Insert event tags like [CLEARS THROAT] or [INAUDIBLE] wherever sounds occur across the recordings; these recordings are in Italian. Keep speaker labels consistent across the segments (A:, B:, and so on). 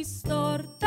A: istor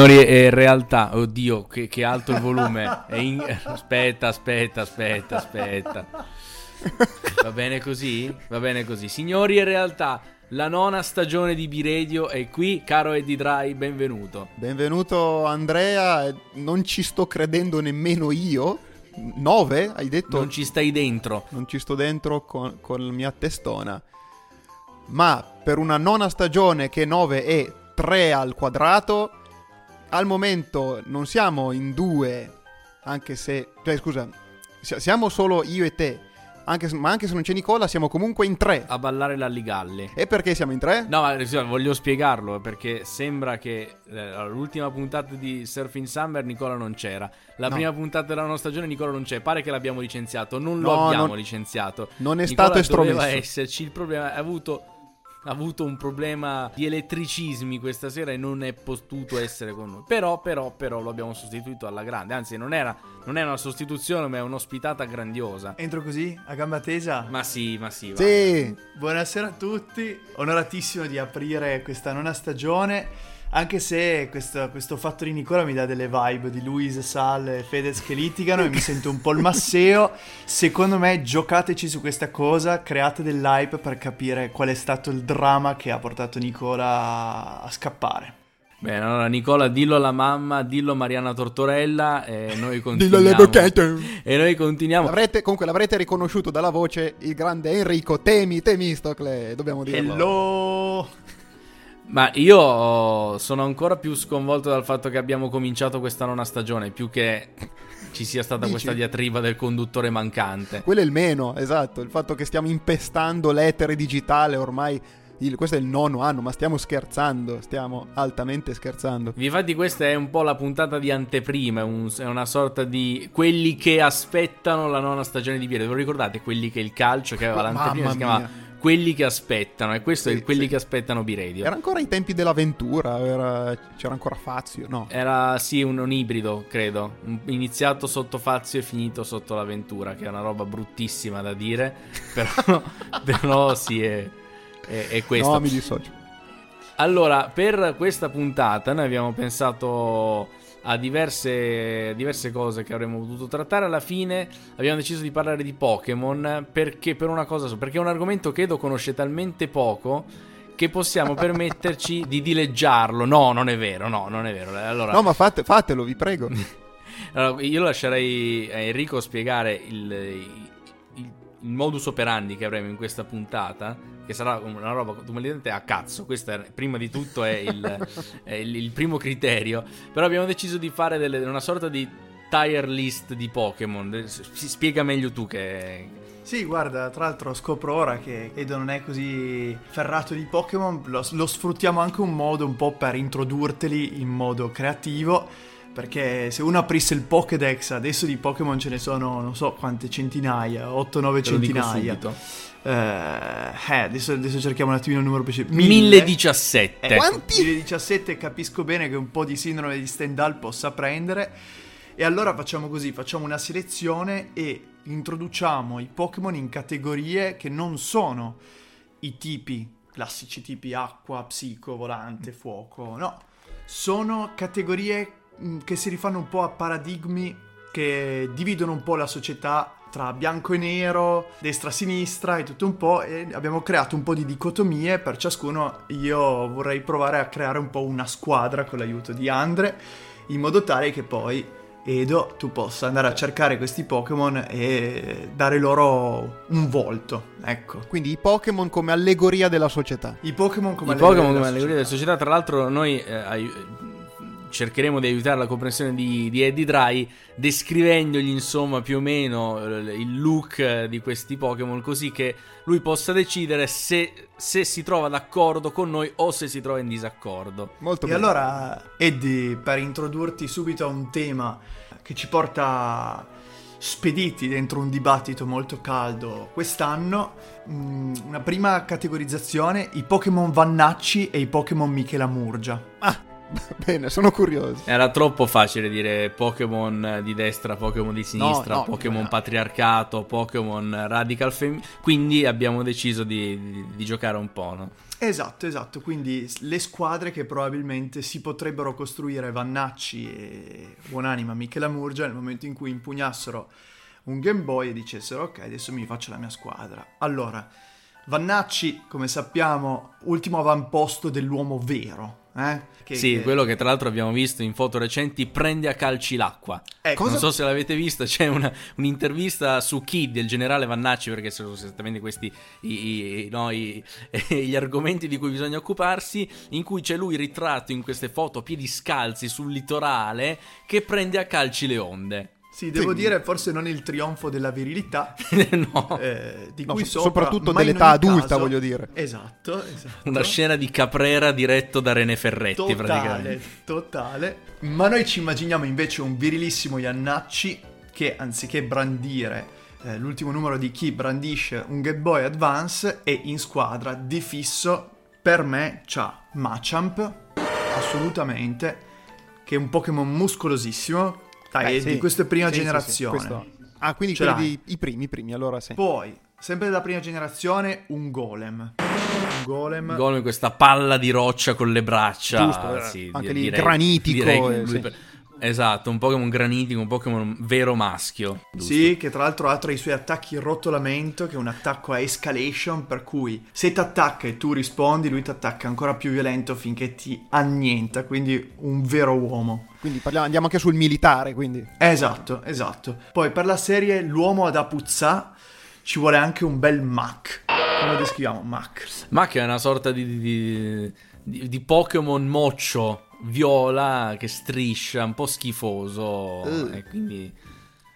B: Signori, è realtà, oddio, che, che alto il volume. In- Aspetta, aspetta, aspetta, aspetta. Va bene così? Va bene così. Signori, in realtà, la nona stagione di B-Radio è qui. Caro Eddie Dry, benvenuto.
A: Benvenuto Andrea, eh, non ci sto credendo nemmeno io. 9, hai detto?
B: Non ci stai dentro.
A: Non ci sto dentro con, con la mia testona. Ma per una nona stagione che 9 è 3 al quadrato, al momento non siamo in due, anche se... Cioè scusa, si- siamo solo io e te, anche se- ma anche se non c'è Nicola siamo comunque in tre.
B: A ballare l'alligalle.
A: E perché siamo in tre?
B: No, ma scusa, voglio spiegarlo perché sembra che eh, l'ultima puntata di Surfing Summer Nicola non c'era. La
A: No.
B: prima puntata della nuova stagione Nicola non c'è. Pare che l'abbiamo licenziato. Non lo
A: No,
B: abbiamo
A: non-
B: licenziato.
A: Non è
B: Nicola
A: stato
B: doveva
A: estromesso.
B: esserci. Il problema ha avuto, ha avuto un problema di elettricismi questa sera e non è potuto essere con noi. Però, però, però lo abbiamo sostituito alla grande. Anzi, non era, non è una sostituzione, ma è un'ospitata grandiosa.
C: Entro così, a gamba tesa.
B: Ma sì, ma sì. va.
A: Sì,
C: Buonasera a tutti, onoratissimo di aprire questa nona stagione, anche se questo, questo fatto di Nicola mi dà delle vibe di Luis, Sal e Fedez che litigano e mi sento un po' il masseo. Secondo me giocateci su questa cosa, create dell'hype per capire qual è stato il dramma che ha portato Nicola a, scappare.
B: Bene, allora Nicola, dillo alla mamma, dillo a Mariana Tortorella e noi [LAUGHS]
A: dillo
B: continuiamo.
A: all'avvocato.
B: E noi continuiamo.
A: L'avrete, comunque l'avrete riconosciuto dalla voce il grande Enrico Temi Temistocle, dobbiamo dirlo.
C: Hello!
B: Ma io sono ancora più sconvolto dal fatto che abbiamo cominciato questa nona stagione, più che ci sia stata
A: Dici?
B: questa diatriba del conduttore mancante.
A: Quello è il meno, esatto, il fatto che stiamo impestando l'etere digitale ormai, il- questo è il nono anno, ma stiamo scherzando, stiamo altamente scherzando.
B: Infatti questa è un po' la puntata di anteprima, è, un- è una sorta di quelli che aspettano la nona stagione di Piede. Ve lo ricordate? Quelli che il calcio che aveva l'anteprima si chiamava. Quelli che aspettano e questo
A: Sì,
B: è quelli
A: sì.
B: che aspettano B-Radio.
A: Era ancora i tempi dell'avventura, era- c'era ancora Fazio, no?
B: Era sì un, un ibrido, credo. Iniziato sotto Fazio e finito sotto l'avventura, che è una roba bruttissima da dire. [LAUGHS] Però, [LAUGHS] però sì, è, è, è questo.
A: No, mi dissocio.
B: Allora, per questa puntata noi abbiamo pensato a diverse, diverse cose che avremmo potuto trattare. Alla fine abbiamo deciso di parlare di Pokémon perché per una cosa, perché è un argomento che Edo conosce talmente poco che possiamo [LAUGHS] permetterci di dileggiarlo. No, non è vero, no, non è vero. Allora,
A: No, ma fate- fatelo, vi prego. [LAUGHS]
B: allora, io lascerei a Enrico spiegare il, il- il modus operandi che avremo in questa puntata, che sarà una roba completamente a cazzo. Questo è, prima di tutto è il, [LAUGHS] è il- il primo criterio. Però abbiamo deciso di fare delle- una sorta di tier list di Pokémon. Si spiega meglio tu che...
C: Sì, guarda, tra l'altro scopro ora che Edo non è così ferrato di Pokémon, lo, lo sfruttiamo anche un modo un po' per introdurteli in modo creativo, perché se uno aprisse il Pokédex, adesso di Pokémon ce ne sono non so quante centinaia, 8-9
B: Te lo dico
C: centinaia.
B: Subito.
C: Eh, adesso, adesso cerchiamo un attimino il numero preciso.
B: 1017.
C: Eh, Quanti? 17 capisco bene che un po' di sindrome di Stendhal possa prendere. E allora facciamo così, facciamo una selezione e introduciamo i Pokémon in categorie che non sono i tipi, classici tipi acqua, psico, volante, fuoco, no. Sono categorie mh, che si rifanno un po' a paradigmi che dividono un po' la società tra bianco e nero, destra-sinistra e tutto un po' e abbiamo creato un po' di dicotomie per ciascuno. Io vorrei provare a creare un po' una squadra con l'aiuto di Andre in modo tale che poi Edo tu possa andare a cercare questi Pokémon e dare loro un volto, ecco.
A: Quindi i Pokémon come allegoria della società.
C: I Pokémon come
B: I Pokémon come allegoria della società, tra l'altro noi eh, ai- cercheremo di aiutare la comprensione di, di Eddie Dry descrivendogli insomma più o meno eh, il look di questi Pokémon così che lui possa decidere se, se si trova d'accordo con noi o se si trova in disaccordo.
A: Molto
C: E
A: bene.
C: allora, Eddie, per introdurti subito a un tema che ci porta spediti dentro un dibattito molto caldo quest'anno, mh, una prima categorizzazione, i Pokémon Vannacci e i Pokémon Michelamurgia.
A: Ah, [LAUGHS] bene, sono curioso.
B: Era troppo facile dire Pokémon di destra, Pokémon di sinistra,
A: no,
B: Pokémon
A: no.
B: patriarcato, Pokémon radical fem... Quindi abbiamo deciso di, di- di giocare un po', no?
C: Esatto, esatto, quindi le squadre che probabilmente si potrebbero costruire Vannacci e Buonanima Michelamurgia nel momento in cui impugnassero un Game Boy e dicessero ok, adesso mi faccio la mia squadra. Allora, Vannacci, come sappiamo, ultimo avamposto dell'uomo vero, eh? Che-
B: sì,
C: che-
B: quello che tra l'altro abbiamo visto in foto recenti prende a calci l'acqua.
C: Ecco,
B: Non so se l'avete vista, c'è una- un'intervista su Kid del generale Vannacci, perché sono esattamente questi i- i- no, i- [LAUGHS] gli argomenti di cui bisogna occuparsi, in cui c'è lui ritratto in queste foto a piedi scalzi sul litorale che prende a calci le onde.
C: Sì, devo
A: Sì.
C: dire forse non il trionfo della virilità, [LAUGHS]
B: no,
C: eh, di
A: No,
C: cui
A: so-
C: sopra,
A: soprattutto
C: ma in
A: dell'età adulta,
C: caso-
A: voglio dire.
C: Esatto, esatto.
B: una scena di Caprera diretto da René Ferretti
C: totale,
B: praticamente.
C: totale. Ma noi ci immaginiamo invece un virilissimo Iannacci che anziché brandire eh, l'ultimo numero di chi brandisce un Game Boy Advance e in squadra di fisso per me c'ha Machamp assolutamente che è un Pokémon muscolosissimo dai,
A: Eh,
C: è
A: sì.
C: di questa prima
A: Sì, sì, sì,
C: generazione.
A: questo- Ah, quindi di- i primi, i primi, allora sì.
C: Poi, sempre della prima generazione, un Golem. Un Golem.
B: Golem questa palla di roccia con le braccia.
A: Giusto, eh,
B: sì,
A: anche
B: di-
A: lì
B: direi-
A: granitico,
B: direi
A: eh,
B: lui
A: sì.
B: per- Esatto, un Pokémon granitico, un Pokémon vero maschio. giusto?
C: Sì, che tra l'altro ha tra i suoi attacchi il rotolamento, che è un attacco a escalation, per cui se ti attacca e tu rispondi, lui ti attacca ancora più violento finché ti annienta, quindi un vero uomo.
A: Quindi parliamo, andiamo anche sul militare, quindi.
C: Esatto, esatto. Poi per la serie L'uomo ad Apuzza ci vuole anche un bel Mac. Come lo descriviamo? Mac.
B: Ma che è una sorta di, di- di- di Pokémon moccio viola che striscia, un po' schifoso.
A: Eh.
B: E quindi,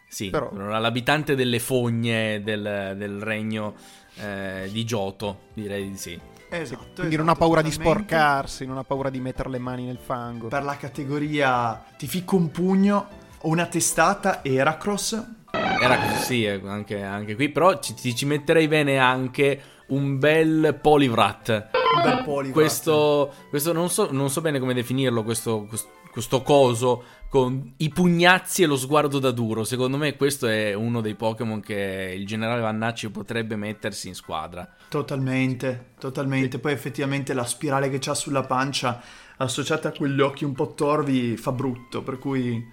B: sì,
A: Però-
B: l'abitante delle fogne del, del regno eh, di Giotto, direi di sì.
C: Esatto.
A: Quindi non
C: esatto,
A: ha paura di
C: totalmente.
A: sporcarsi, non ha paura di mettere le mani nel fango.
C: Per la categoria ti ficco un pugno, una testata Heracross.
B: Era così, sì, eh, anche, anche qui. Però ci- ci metterei bene anche un bel Poliwrath.
C: Un bel Poliwrath.
B: Questo, questo non, so, non so bene come definirlo, questo, questo, questo coso con i pugnazzi e lo sguardo da duro. Secondo me questo è uno dei Pokémon che il generale Vannacci potrebbe mettersi in squadra.
C: Totalmente, totalmente. Poi effettivamente la spirale che c'ha sulla pancia associata a quegli occhi un po' torvi fa brutto, per cui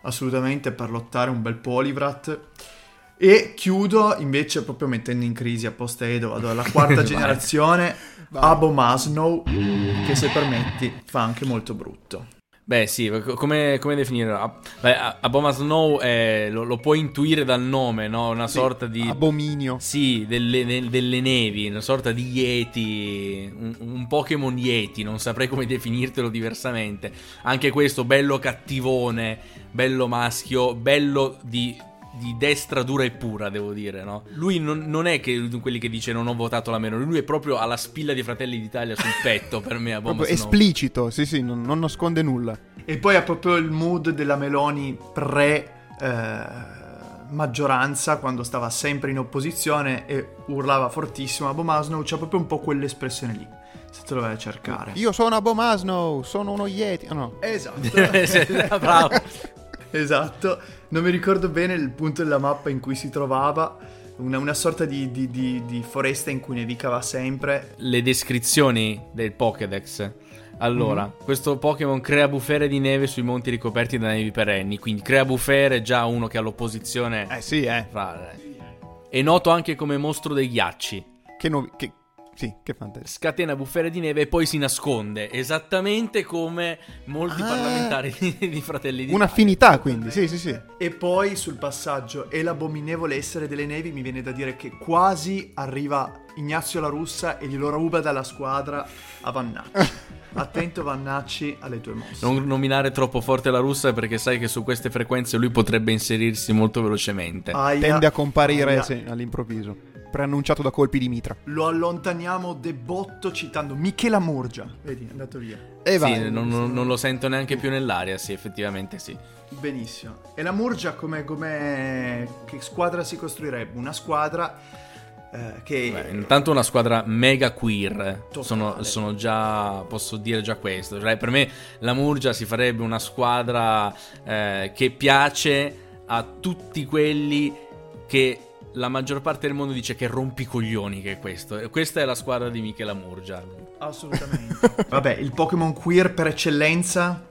C: assolutamente per lottare un bel Poliwrath. E chiudo invece proprio mettendo in crisi apposta Edo, vado alla quarta [LAUGHS] generazione,
A: Vai.
C: Abomasnow, che se permetti fa anche molto brutto.
B: Beh, sì, co- come, come definirlo? A- Aboma Snow è- lo, lo puoi intuire dal nome, no? Una sorta di.
A: Abominio.
B: Sì, delle, delle nevi, una sorta di Yeti, un, un Pokémon Yeti, non saprei come definirtelo diversamente. Anche questo bello cattivone, bello maschio, bello di, di destra dura e pura, devo dire, no? Lui non, non è che di quelli che dice non ho votato la meno, lui è proprio alla spilla di Fratelli d'Italia sul [LAUGHS] petto per me, Aboma
A: Proprio
B: Snow.
A: esplicito, sì, sì, non, non nasconde nulla.
C: E poi ha proprio il mood della Meloni pre eh, maggioranza, quando stava sempre in opposizione e urlava fortissimo. Abomasnow c'ha proprio un po' quell'espressione lì, se te lo vai a cercare.
A: Io sono Abomasnow, sono uno Yeti. Ah, no.
C: Esatto. [LAUGHS]
B: Bravo. [LAUGHS]
C: esatto. Non mi ricordo bene il punto della mappa in cui si trovava. Una, una sorta di, di- di- di foresta in cui nevicava sempre.
B: le descrizioni del Pokédex Allora,
A: Mhm.
B: questo Pokémon crea bufere di neve sui monti ricoperti da nevi perenni. Quindi crea bufere già uno che ha l'opposizione.
A: Eh sì, eh.
B: fra- È noto anche come mostro dei ghiacci.
A: Che, nuovi- che... Sì, che fantasia.
B: Scatena bufere di neve e poi si nasconde. Esattamente come molti
A: Ah.
B: parlamentari di, di Fratelli di
A: Un'affinità, quindi, sì, sì, sì.
C: E poi sul passaggio e l'abominevole essere delle nevi mi viene da dire che quasi arriva Ignazio La Russa e glielo ruba dalla squadra a Vannacci. [LAUGHS] Attento Vannacci alle tue mosse.
B: Non nominare troppo forte la russa perché sai che su queste frequenze lui potrebbe inserirsi molto velocemente.
C: Aia,
A: Tende a comparire
C: aia.
A: sì, all'improvviso. Preannunciato da colpi di mitra.
C: Lo allontaniamo de botto citando Michela Murgia. Vedi, è andato via.
A: E
B: Sì,
A: vai.
B: non, non- non lo sento neanche più nell'aria, sì, effettivamente sì.
C: Benissimo. E la Murgia come, come- che squadra si costruirebbe? Una squadra eh, che...
B: Beh, intanto una squadra mega queer. Sono, sono già. Posso dire già questo. Cioè, per me la Murgia si farebbe una squadra eh, che piace a tutti quelli che la maggior parte del mondo dice che rompi i coglioni. Che è questo. E Questa è la squadra di Michela Murgia.
C: Assolutamente. [LAUGHS] Vabbè, il Pokémon queer per eccellenza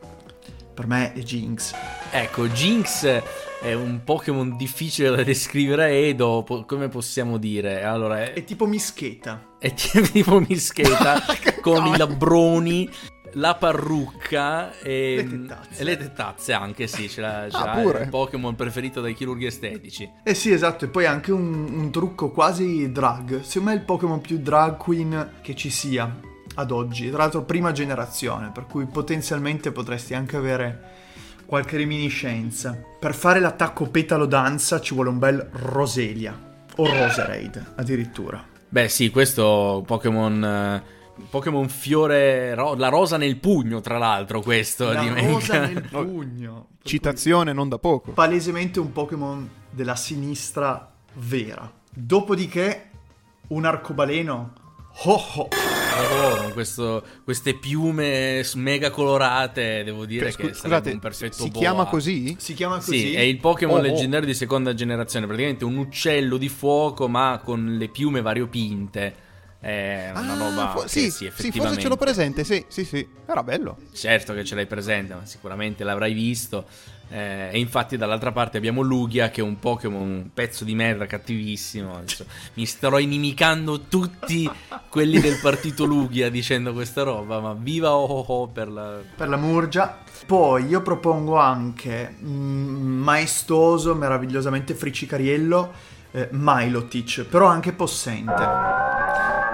C: per me è Jinx.
B: Ecco, Jinx è un Pokémon difficile da descrivere a Edo. po- come possiamo dire? Allora, è,
C: È tipo Mischeta.
B: È [LAUGHS] tipo mischeta [LAUGHS] con i labbroni, la parrucca e
C: Le tettazze.
B: e le tettazze anche, sì, ce l'ha, ce
A: Ah,
B: il Pokémon preferito dai chirurghi estetici.
C: Eh sì, esatto, e poi anche un, un trucco quasi drag. Secondo me è il Pokémon più drag queen che ci sia ad oggi. Tra l'altro prima generazione, per cui potenzialmente potresti anche avere qualche reminiscenza. Per fare l'attacco petalo danza ci vuole un bel Roselia o Roserade addirittura.
B: Beh, sì, questo Pokémon eh, Pokémon fiore ro- la rosa nel pugno, tra l'altro, questo
C: La
B: di
C: rosa nel [LAUGHS] pugno.
A: Citazione non da poco.
C: Palesemente un Pokémon della sinistra vera. Dopodiché un arcobaleno. Ho ho.
B: Oh, questo- queste piume mega colorate, devo dire
A: Scu-
B: che sarebbe
A: scusate,
B: un perfetto
A: si
B: boa.
A: chiama così?
C: Si chiama così?
B: Sì, è il Pokémon
A: Oh, oh.
B: leggendario di seconda generazione, praticamente un uccello di fuoco ma con le piume variopinte. È una
A: Ah,
B: roba
A: fo-
B: che
A: sì,
B: sì,
A: sì,
B: effettivamente.
A: forse ce l'ho presente, sì, sì, sì. Era bello.
B: Certo che ce l'hai presente, ma sicuramente l'avrai visto. Eh, e infatti dall'altra parte abbiamo Lugia che è un Pokémon, un pezzo di merda cattivissimo. Adesso mi starò inimicando tutti quelli del partito Lugia dicendo questa roba, ma viva oh oh oh per la...
C: Per la Murgia. Poi io propongo anche mm, maestoso, meravigliosamente friccicariello, eh, Milotic, però anche possente.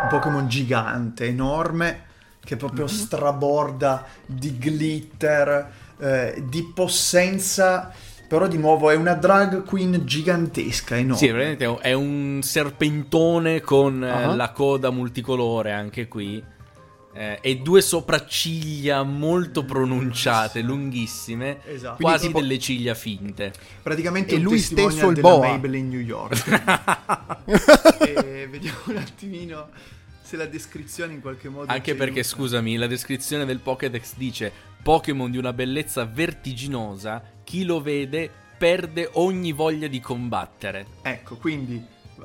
C: Un Pokémon gigante, enorme, che proprio straborda di glitter, eh, di possenza. Però di nuovo è una drag queen gigantesca, enorme.
B: Sì, veramente è un- serpentone con
A: Ah.
B: la coda multicolore anche qui. Eh, e due sopracciglia molto pronunciate, lunghissime,
C: Esatto.
B: quasi
A: tipo-
B: delle ciglia finte.
C: Praticamente
A: E
C: un
A: lui stesso il boa.
C: Maybelline New York. [LAUGHS] e vediamo un attimino se la descrizione in qualche modo
B: Anche perché,
C: aiuta.
B: scusami, la descrizione del Pokédex dice Pokémon di una bellezza vertiginosa, chi lo vede perde ogni voglia di combattere.
C: Ecco, quindi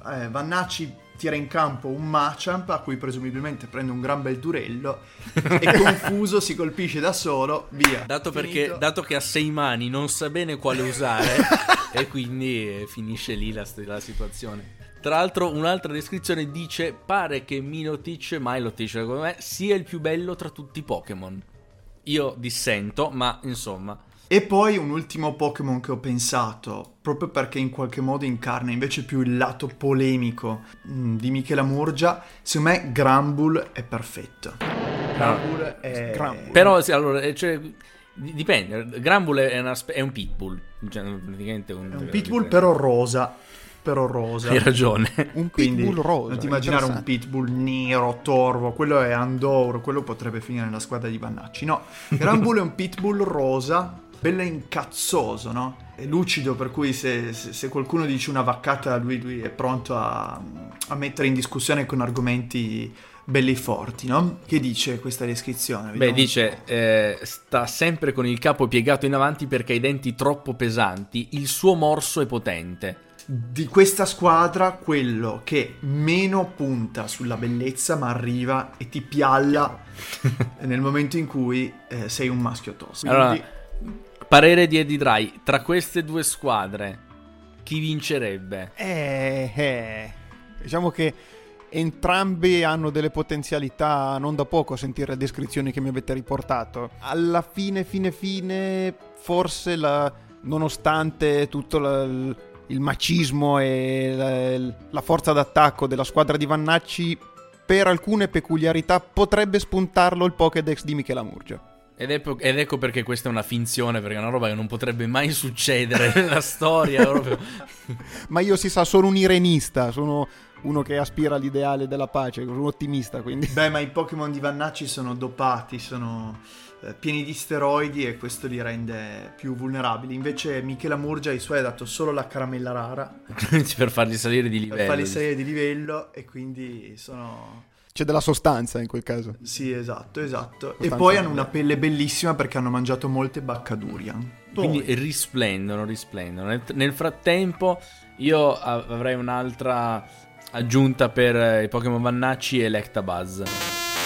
C: eh, Vannacci tira in campo un Machamp a cui presumibilmente prende un gran bel durello [LAUGHS] e confuso si colpisce da solo, via.
B: Dato, perché, dato che ha sei mani non sa bene quale usare [LAUGHS] e quindi eh, finisce lì la, la situazione. Tra l'altro un'altra descrizione dice pare che Milotic, Milotic secondo me, sia il più bello tra tutti i Pokémon. Io dissento, ma insomma...
C: E poi un ultimo Pokémon che ho pensato, proprio perché in qualche modo incarna invece più il lato polemico mh, di Michela Murgia, secondo me Granbull è perfetto. Granbull è...
A: Granbull.
B: Però sì, allora, eh, cioè, di- dipende. Granbull è, una spe- è un pitbull. Cioè, praticamente un,
C: È un pitbull però rosa, però rosa.
B: Hai ragione.
A: Un
C: Quindi
A: pitbull rosa.
C: non ti immaginare un pitbull nero, torvo, quello è Andor, quello potrebbe finire nella squadra di Vannacci. No, Granbull è un pitbull rosa, bello incazzoso, no? È lucido, per cui se, se- se qualcuno dice una vaccata, lui, lui è pronto a, a mettere in discussione con argomenti belli forti, no? Che dice questa descrizione?
B: Beh,
C: Vediamo un
B: dice: eh, sta sempre con il capo piegato in avanti perché ha i denti troppo pesanti. Il suo morso è potente.
C: di questa squadra quello che meno punta sulla bellezza ma arriva e ti pialla [LAUGHS] nel momento in cui eh, sei un maschio tosto. Quindi,
B: Allora, parere di Eddie Dry, tra queste due squadre, chi vincerebbe?
A: Eh, eh, diciamo che entrambi hanno delle potenzialità non da poco a sentire le descrizioni che mi avete riportato. Alla fine, fine, fine, forse la- nonostante tutto la- il, macismo e la, la forza d'attacco della squadra di Vannacci, per alcune peculiarità potrebbe spuntarlo il Pokédex di Michela Murgia.
B: Ed, è- ed ecco perché questa è una finzione, perché è una roba che non potrebbe mai succedere [LAUGHS] nella storia. proprio. [LAUGHS]
A: Ma io si sa, sono un irenista, sono uno che aspira all'ideale della pace, sono un ottimista, quindi...
C: Beh, ma i Pokémon di Vannacci sono dopati, sono eh, pieni di steroidi e questo li rende più vulnerabili. Invece Michela Murgia ai suoi ha dato solo la caramella rara [LAUGHS]
B: per farli salire di
C: per
B: livello.
C: farli salire di livello e quindi sono...
A: C'è della sostanza in quel caso.
C: Sì, esatto, esatto. E
A: Sostanza
C: poi hanno una pelle bellissima perché hanno mangiato molte baccadurian.
B: Quindi
C: Poi-
B: risplendono, risplendono. Nel, nel frattempo, io avrei un'altra aggiunta per eh, i Pokémon Vannacci Electabuzz.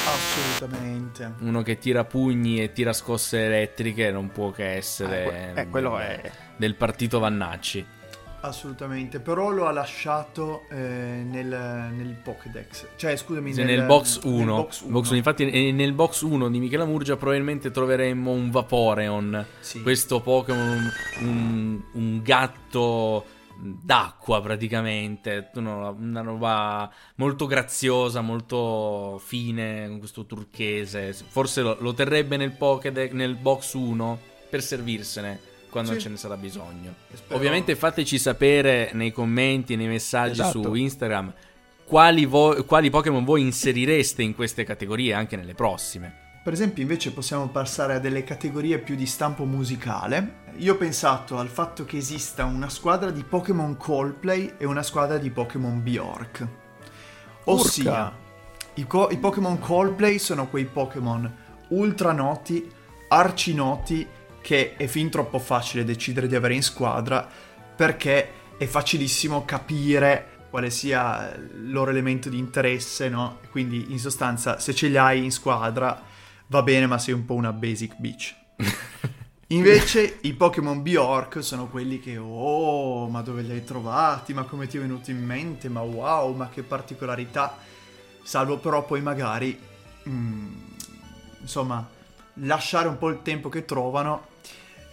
C: Assolutamente.
B: Uno che tira pugni e tira scosse elettriche non può che essere
A: que- eh, quello è-
B: del partito Vannacci.
C: Assolutamente, però lo ha lasciato eh, nel, nel Pokédex. Cioè, scusami,
B: Se nel, box 1,
C: nel box
B: box uno, infatti eh, nel box 1 di Michela Murgia probabilmente troveremmo un Vaporeon,
C: Sì.
B: questo Pokémon, un, un gatto d'acqua praticamente, una, una roba molto graziosa, molto fine, con questo turchese, forse lo, lo terrebbe nel Pokédex, nel box 1 per servirsene quando
C: Sì.
B: ce ne sarà bisogno.
C: Spero-
B: Ovviamente fateci sapere nei commenti, nei messaggi
A: Esatto.
B: su Instagram quali, vo- quali Pokémon voi inserireste in queste categorie anche nelle prossime.
C: Per esempio, invece possiamo passare a delle categorie più di stampo musicale. Io ho pensato al fatto che esista una squadra di Pokémon Coldplay e una squadra di Pokémon Bjork. Ossia,
A: Urca.
C: i, co- i Pokémon Coldplay sono quei Pokémon ultra noti, arcinoti, che è fin troppo facile decidere di avere in squadra perché è facilissimo capire quale sia il loro elemento di interesse, no? Quindi in sostanza se ce li hai in squadra va bene, ma sei un po' una basic bitch. [LAUGHS] Invece i Pokémon Bjork sono quelli che, oh, ma dove li hai trovati? Ma come ti è venuto in mente? Ma wow, ma che particolarità. Salvo però poi magari, mm, insomma, lasciare un po' il tempo che trovano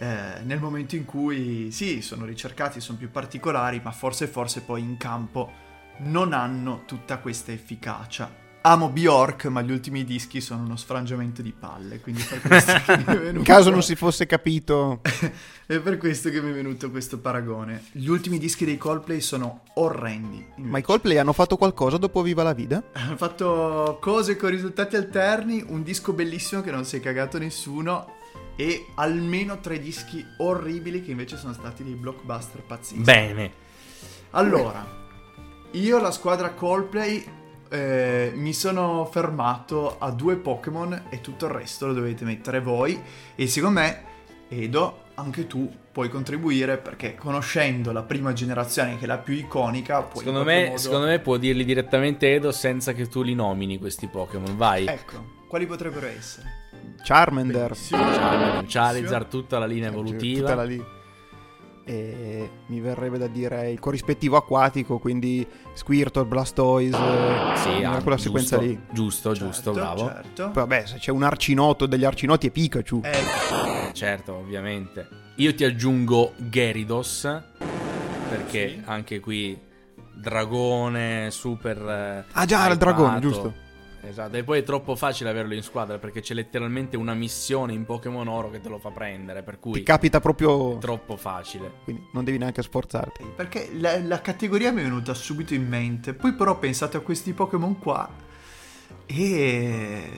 C: eh, nel momento in cui, sì, sono ricercati, sono più particolari, ma forse, forse poi in campo non hanno tutta questa efficacia. Amo Bjork, ma gli ultimi dischi sono uno sfrangiamento di palle, quindi per questo che mi è [LAUGHS] venuto...
A: In caso non si fosse capito, [LAUGHS]
C: È per questo che mi è venuto questo paragone. Gli ultimi dischi dei Coldplay sono orrendi.
A: ma i Coldplay hanno fatto qualcosa dopo Viva la Vida? [LAUGHS]
C: Hanno fatto cose con risultati alterni, un disco bellissimo che non si è cagato nessuno e almeno tre dischi orribili che invece sono stati dei blockbuster pazzeschi.
B: Bene.
C: Allora, io la squadra Coldplay eh, mi sono fermato a due Pokémon e tutto il resto lo dovete mettere voi e secondo me, Edo, anche tu puoi contribuire perché conoscendo la prima generazione che è la più iconica, puoi
B: Secondo me,
C: modo-
B: secondo me può dirli direttamente Edo senza che tu li nomini questi Pokémon. Vai.
C: Ecco, quali potrebbero essere?
A: Charmander.
C: Benissimo.
B: Charizard, Charizard, tutta la linea evolutiva.
A: Tutta la lì. E mi verrebbe da dire il corrispettivo acquatico, quindi Squirtle, Blastoise,
B: Sì,
A: eh,
B: ah,
A: quella sequenza
B: giusto,
A: lì.
B: Giusto,
C: Certo,
B: giusto, bravo.
C: Certo.
A: Poi vabbè, se c'è un arcinoto degli arcinoti è Pikachu.
C: Ecco,
B: Eh, certo, ovviamente. Io ti aggiungo Gyarados perché
C: Sì.
B: anche qui dragone super eh,
A: Ah, già, il dragone, giusto.
B: Esatto, e poi è troppo facile averlo in squadra perché c'è letteralmente una missione in Pokémon Oro che te lo fa prendere, per cui
A: Ti capita proprio...
B: è troppo facile.
A: Quindi non devi neanche sforzarti.
C: perché la, la categoria mi è venuta subito in mente. Poi però ho pensato a questi Pokémon qua e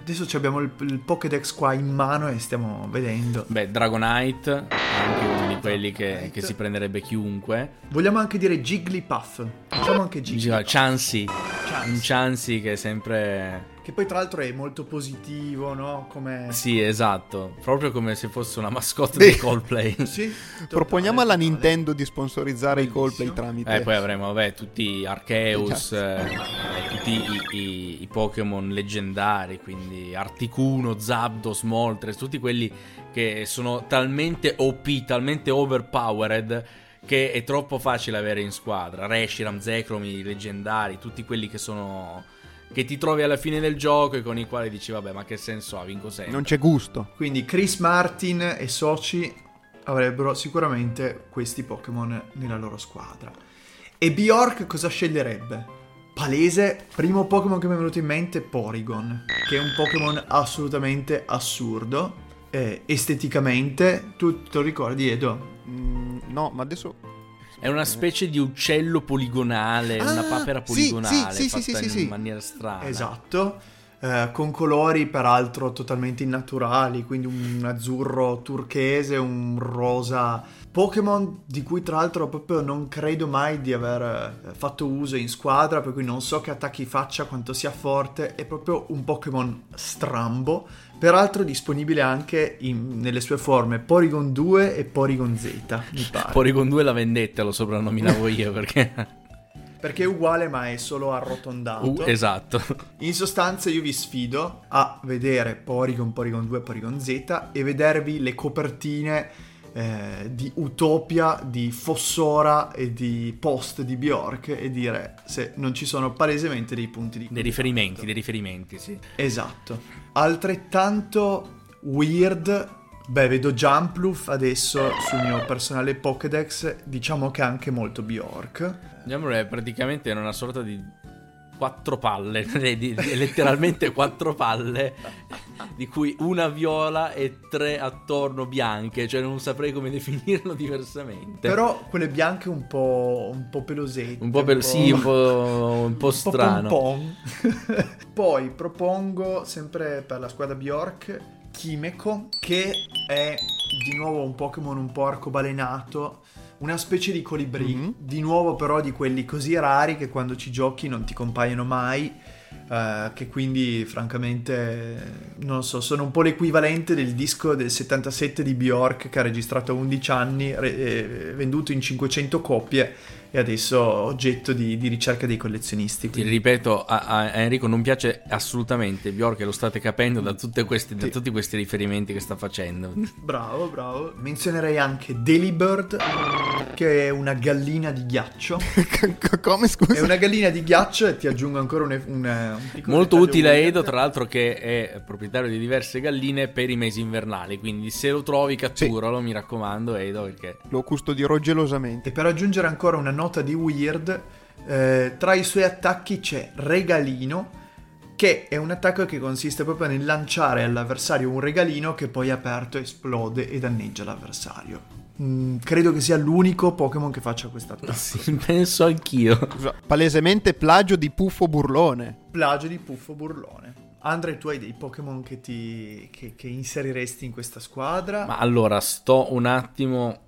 C: adesso abbiamo il, il Pokédex qua in mano e stiamo vedendo.
B: Beh, Dragonite, anche uno di quelli che, che si prenderebbe chiunque.
C: Vogliamo anche dire Jigglypuff. Diciamo anche Jigglypuff.
B: Chansey,
C: Chansey.
B: un Chansey che è sempre...
C: Che poi tra l'altro è molto positivo, no? Come...
B: Sì, esatto, proprio come se fosse una mascotte
A: Beh.
B: di Coldplay. [LAUGHS]
C: Sì, [LAUGHS]
A: Proponiamo
C: totale,
A: alla
C: totale.
A: Nintendo di sponsorizzare i
C: Bellissimo.
A: Coldplay tramite.
B: Eh, poi avremo, vabbè, tutti Arceus,
A: Esatto.
B: eh, tutti i, i- i Pokémon leggendari, quindi Articuno, Zapdos, Moltres, tutti quelli che sono talmente OP, talmente overpowered che è troppo facile avere in squadra. Reshiram, Zekrom, i leggendari, tutti quelli che sono... che ti trovi alla fine del gioco e con i quali dici, vabbè, ma che senso ha, vinco sempre.
A: Non c'è gusto.
C: Quindi Chris Martin e soci avrebbero sicuramente questi Pokémon nella loro squadra. E Bjork cosa sceglierebbe? Palese, primo Pokémon che mi è venuto in mente, Porygon, che è un Pokémon assolutamente assurdo. eh, esteticamente, tu te lo ricordi, Edo?
A: Mm, no, ma adesso...
B: È una specie di uccello poligonale, una
A: Ah,
B: papera
A: sì,
B: poligonale,
A: sì, sì, sì,
B: fatta
A: sì,
B: in
A: sì.
B: maniera strana.
C: Esatto, eh, con colori peraltro totalmente innaturali, quindi un azzurro turchese, un rosa. Pokémon di cui tra l'altro proprio non credo mai di aver eh, fatto uso in squadra, per cui non so che attacchi faccia, quanto sia forte, è proprio un Pokémon strambo, peraltro disponibile anche in- nelle sue forme Porygon 2 e Porygon Z, mi pare.
B: Porygon 2 la vendetta lo soprannominavo [LAUGHS] io perché...
C: perché è uguale ma è solo arrotondato.
B: Uh, esatto.
C: In sostanza io vi sfido a vedere Porygon, Porygon 2, Porygon Z e vedervi le copertine eh, di Utopia, di Fossora e di Post di Bjork e dire se non ci sono palesemente dei punti di
B: Dei riferimenti, dei riferimenti, sì.
C: Esatto. Altrettanto weird, beh vedo Jumpluff adesso sul mio personale Pokédex, diciamo che è anche molto Bjork.
B: Diciamo che praticamente è una sorta di quattro palle, [LAUGHS] letteralmente quattro palle, di cui una viola e tre attorno bianche, cioè non saprei come definirlo diversamente.
C: Però quelle bianche un po', un po' pelosette.
B: un po' per sì, un po', un po' [LAUGHS] strano.
C: pom. [LAUGHS] Poi propongo sempre per la squadra Bjork Kimeko, che è di nuovo un Pokémon un po' arcobalenato, una specie di colibrì,
A: Mhm.
C: di nuovo però di quelli così rari che quando ci giochi non ti compaiono mai. Eh, che quindi francamente non lo so sono un po' l'equivalente del disco del 77 di Bjork che ha registrato a 11 anni re- eh, venduto in 500 copie e adesso oggetto di, di ricerca dei collezionisti
B: Ti
C: quindi-
B: ripeto, a, a Enrico non piace assolutamente Bjork, e lo state capendo da, tutte queste- da
C: Sì.
B: tutti questi riferimenti che sta facendo.
C: Bravo, bravo. Menzionerei anche Delibird, che è una gallina di ghiaccio. [LAUGHS]
A: Come scusa?
C: È una gallina di ghiaccio e ti aggiungo ancora un, un, piccolo
B: Molto utile a. Edo, tra l'altro, che è proprietario di diverse galline per i mesi invernali. Quindi, se lo trovi, catturalo. Mi raccomando, Edo, perché
A: Lo custodirò gelosamente.
C: E per aggiungere ancora una nota di weird, eh, tra i suoi attacchi c'è Regalino, che è un attacco che consiste proprio nel lanciare all'avversario un regalino che poi aperto esplode e danneggia l'avversario. Mm, credo che sia l'unico Pokémon che faccia questo attacco. [LAUGHS]
B: sì, penso anch'io.
A: Palesemente plagio di Puffo Burlone.
C: Plagio di Puffo Burlone. Andre, tu hai dei Pokémon che, ti, che, che inseriresti in questa squadra?
B: Ma allora, sto un attimo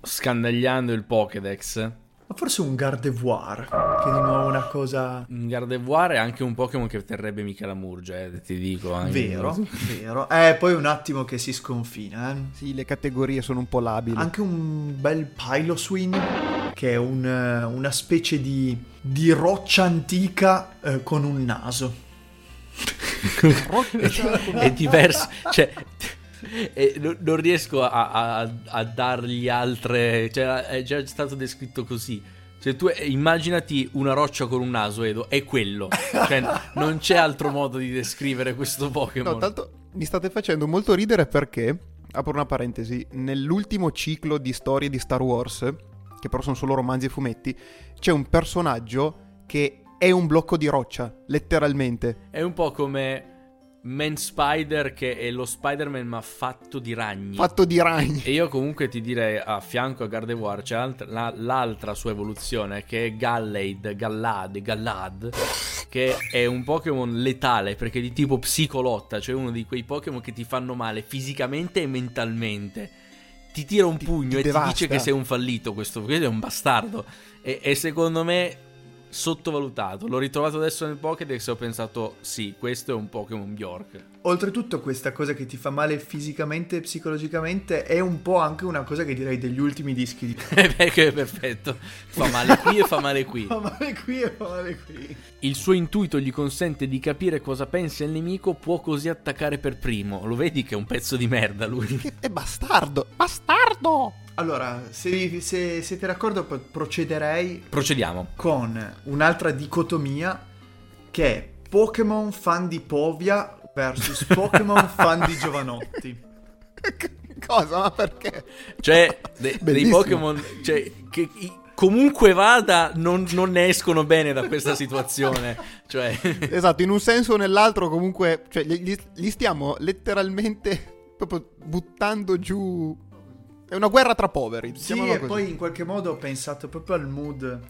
B: scandagliando il Pokédex.
C: Ma forse un Gardevoir, che è di nuovo una cosa...
B: Un Gardevoir è anche un Pokémon che terrebbe Michela Murgia, eh, ti dico. Anche.
C: Vero, [LAUGHS] vero. Eh, poi un attimo che si sconfina, eh.
A: Sì, le categorie sono un po' labili.
C: Anche un bel Piloswing, che è un, eh, una specie di, di roccia antica eh, con un naso. [LAUGHS]
B: è, [LAUGHS] è diverso. Cioè, e non, non riesco a, a- a dargli altre. Cioè, è già stato descritto così. Cioè, tu eh, immaginati una roccia con un naso, Edo, è quello. Cioè, non c'è altro modo di descrivere questo Pokémon.
A: No, tanto mi state facendo molto ridere perché, apro una parentesi, nell'ultimo ciclo di storie di Star Wars, che però sono solo romanzi e fumetti, c'è un personaggio che è un blocco di roccia, letteralmente.
B: È un po' come Man Spider, che è lo Spider-Man ma fatto di ragni.
A: Fatto di ragni.
B: E io comunque ti direi a fianco a Gardevoir c'è l'altra, la- l'altra sua evoluzione che è Gallade, Gallade, Gallad, che è un Pokémon letale perché è di tipo psicolotta, cioè uno di quei Pokémon che ti fanno male fisicamente e mentalmente. Ti tira un
A: Ti-
B: pugno
A: ti
B: e
A: devasta.
B: ti dice che sei un fallito questo, questo è un bastardo. E, e secondo me sottovalutato. L'ho ritrovato adesso nel Pokédex e ho pensato, sì, questo è un Pokémon Bjork.
C: Oltretutto questa cosa che ti fa male fisicamente e psicologicamente è un po' anche una cosa che direi degli ultimi dischi di... [LAUGHS]
B: Perché è perfetto. Fa male qui e fa male qui. [LAUGHS]
C: Fa male qui e fa male qui.
B: Il suo intuito gli consente di capire cosa pensa il nemico, può così attaccare per primo. Lo vedi che è un pezzo di merda lui?
A: Che è bastardo! Bastardo!
C: Allora, se, se siete d'accordo procederei
B: Procediamo.
C: con un'altra dicotomia che è Pokémon fan di Povia versus [LAUGHS] Pokémon fan di Giovanotti. [LAUGHS]
A: Cosa? Ma perché?
B: Cioè, [LAUGHS] de- dei. Pokémon cioè, che i- comunque vada non, non ne escono bene da questa situazione. Cioè,
A: Esatto, in un senso o nell'altro comunque, cioè, li- li stiamo letteralmente proprio buttando giù. È una guerra tra poveri.
C: Sì, e
A: così.
C: poi in qualche modo ho pensato proprio al mood.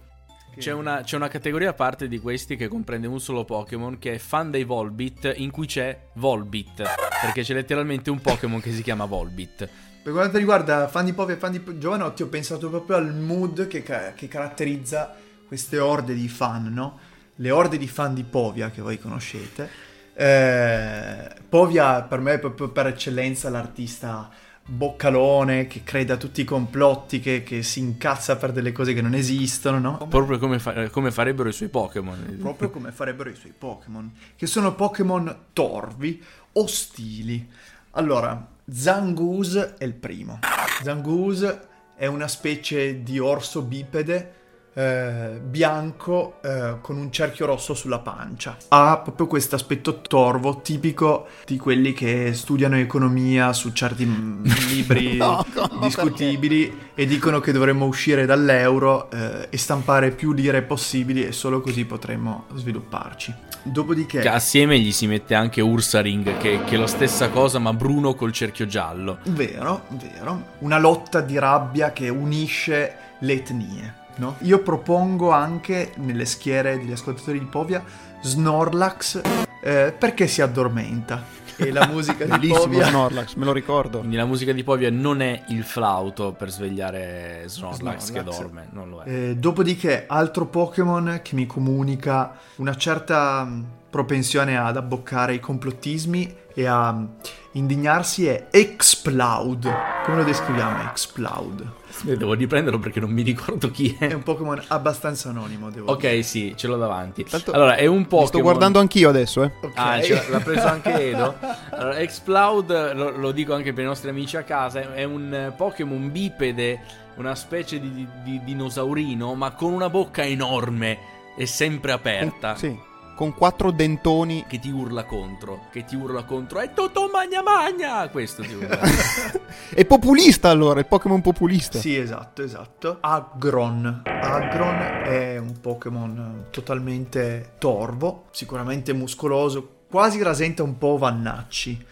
C: che-
B: c'è una, c'è una categoria a parte di questi che comprende un solo Pokémon che è fan dei Volbit, in cui c'è Volbit. Perché c'è letteralmente un Pokémon che si chiama Volbit.
C: Per quanto riguarda fan di Povia e fan di Giovanotti, ho pensato proprio al mood che, ca- che caratterizza queste orde di fan, no? Le orde di fan di Povia che voi conoscete. Eh, Povia per me è proprio per eccellenza l'artista boccalone che crede a tutti i complotti, che, che si incazza per delle cose che non esistono, no?
B: Proprio come, fa- come farebbero i suoi Pokémon.
C: proprio come farebbero i suoi Pokémon, che sono Pokémon torvi, ostili. Allora, Zangoose è il primo. Zangoose è una specie di orso bipede eh, bianco eh, con un cerchio rosso sulla pancia. Ha proprio questo aspetto torvo tipico di quelli che studiano economia su certi [LAUGHS] libri
A: No, no,
C: discutibili e dicono che dovremmo uscire dall'euro eh, e stampare più lire possibili e solo così potremmo svilupparci. Dopodiché,
B: Che assieme gli si mette anche Ursaring, che, che è la stessa cosa, ma bruno col cerchio giallo.
C: vero, vero, una lotta di rabbia che unisce le etnie. No? Io propongo anche nelle schiere degli ascoltatori di Povia Snorlax eh, perché si addormenta e la [LAUGHS] musica di
A: Bellissimo
C: Povia
A: Snorlax, me lo ricordo.
B: Quindi la musica di Povia non è il flauto per svegliare Snorlax, che
C: Snorlax.
B: dorme, non lo è.
C: Eh, dopodiché, altro Pokémon che mi comunica una certa propensione ad abboccare i complottismi e a mh, indignarsi è Exploud. Come lo descriviamo Exploud?
B: Devo riprenderlo perché non mi ricordo chi
C: È
B: è.
C: un Pokémon abbastanza anonimo, devo dire.
B: Ok, sì, ce l'ho davanti.
A: Tanto-
B: Allora, è un Pokémon.
A: Sto guardando anch'io adesso, eh.
C: Ok.
B: Ah, ce l'ha- preso [LAUGHS] anche Edo. Allora, Exploud, lo, lo dico anche per i nostri amici a casa, è- un eh, Pokémon bipede, una specie di, di- di dinosaurino, ma con una bocca enorme e sempre aperta.
A: Sì, con quattro dentoni.
B: Che ti urla contro, che ti urla contro, è tutto magna magna! Questo ti urla. [LAUGHS]
A: È populista allora, il Pokémon populista.
C: Sì, esatto, esatto. Agron. Agron è un Pokémon totalmente torvo, sicuramente muscoloso, quasi rasenta un po' Vannacci.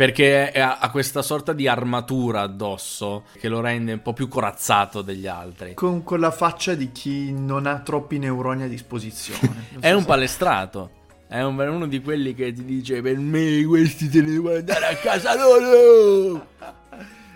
B: Perché ha questa sorta di armatura addosso che lo rende un po' più corazzato degli altri.
C: Con, con la faccia di chi non ha troppi neuroni a disposizione. [LAUGHS]
B: È
C: so
B: un
C: se-
B: palestrato. È un- uno di quelli che ti dice per me questi te ne devono andare a casa loro. [LAUGHS]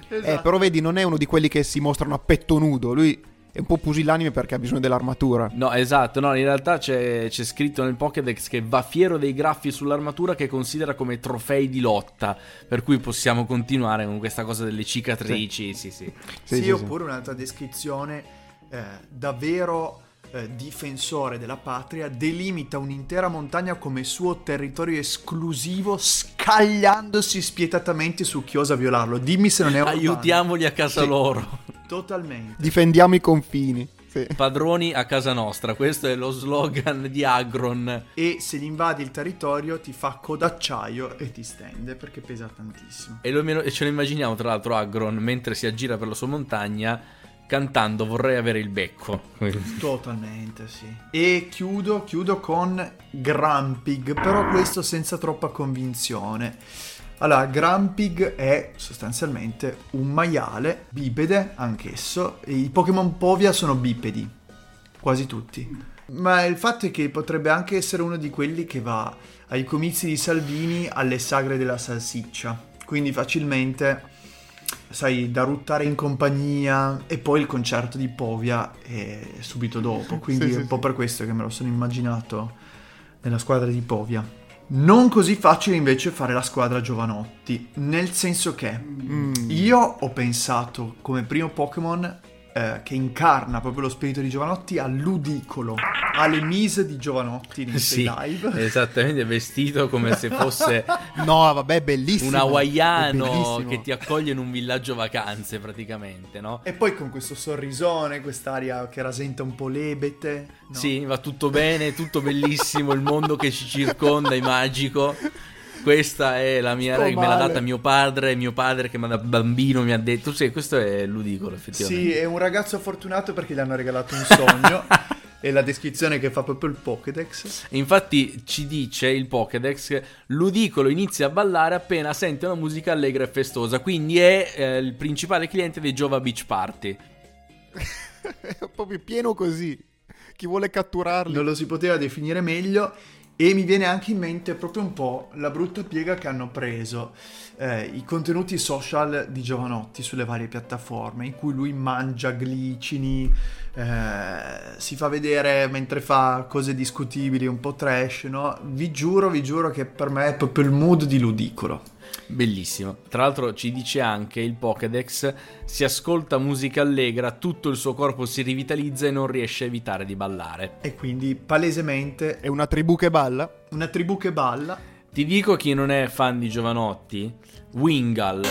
A: Eh,
C: Esatto.
A: però vedi, non è uno di quelli che si mostrano a petto nudo. Lui è un po' pusillanime perché ha bisogno dell'armatura.
B: No, esatto, no, in realtà c'è, c'è scritto nel Pokédex che va fiero dei graffi sull'armatura che considera come trofei di lotta, per cui possiamo continuare con questa cosa delle cicatrici, sì, sì.
C: Sì,
A: Sì, sì,
C: oppure un'altra descrizione eh, davvero eh, difensore della patria, delimita un'intera montagna come suo territorio esclusivo, scagliandosi spietatamente su chi osa violarlo. Dimmi se non è un
B: Aiutiamoli a casa
A: Sì.
B: loro.
C: Totalmente.
A: Difendiamo i confini. Sì.
B: Padroni a casa nostra, questo è lo slogan di Agron.
C: E se gli invadi il territorio ti fa codacciaio e ti stende perché pesa tantissimo.
B: E, lo- e ce lo immaginiamo tra l'altro Agron mentre si aggira per la sua montagna cantando vorrei avere il becco. [LAUGHS]
C: Totalmente, sì. E chiudo, chiudo con Grumpig, però questo senza troppa convinzione. Allora, Grumpig è sostanzialmente un maiale, bipede anch'esso, i Pokémon Povia sono bipedi, quasi tutti. Ma il fatto è che potrebbe anche essere uno di quelli che va ai comizi di Salvini alle sagre della salsiccia, quindi facilmente sai, da ruttare in compagnia e poi il concerto di Povia è subito dopo, quindi
A: Sì,
C: è
A: sì,
C: un po'
A: sì.
C: per questo che me lo sono immaginato nella squadra di Povia. Non così facile invece fare la squadra Giovanotti, nel senso che
A: Mm.
C: io ho pensato come primo Pokémon eh, che incarna proprio lo spirito di Giovanotti a Ludicolo, alle mise di Giovanotti nei suoi
B: Sì,
C: live.
B: esattamente, vestito come se fosse [LAUGHS]
A: No, vabbè, bellissimo.
B: un hawaiano
A: bellissimo.
B: che ti accoglie in un villaggio vacanze praticamente, no?
C: E poi con questo sorrisone, quest'aria che rasenta un po' l'ebete. no?
B: Sì, va tutto bene, tutto bellissimo, il mondo che ci circonda è magico. Questa è la mia
A: Sto
B: me l'ha data mio padre, mio padre che da bambino mi ha detto, sì, questo è ludicolo effettivamente.
C: Sì, è un ragazzo fortunato perché gli hanno regalato un sogno. [LAUGHS] e la descrizione che fa proprio il Pokédex.
B: Infatti ci dice il Pokédex, Ludicolo inizia a ballare appena sente una musica allegra e festosa, quindi è eh, il principale cliente dei Jova Beach Party. [LAUGHS]
A: È proprio pieno così. Chi vuole catturarli.
C: Non lo si poteva definire meglio. E mi viene anche in mente proprio un po' la brutta piega che hanno preso eh, i contenuti social di Giovanotti sulle varie piattaforme, in cui lui mangia glicini, eh, si fa vedere mentre fa cose discutibili, un po' trash, no? Vi giuro, vi giuro che per me è proprio il mood di Ludicolo.
B: Bellissimo. Tra l'altro ci dice anche il Pokédex, si ascolta musica allegra, tutto il suo corpo si rivitalizza e non riesce a evitare di ballare.
C: E quindi palesemente
A: È una tribù che balla.
C: una tribù che balla.
B: Ti dico chi non è fan di Giovanotti, Wingal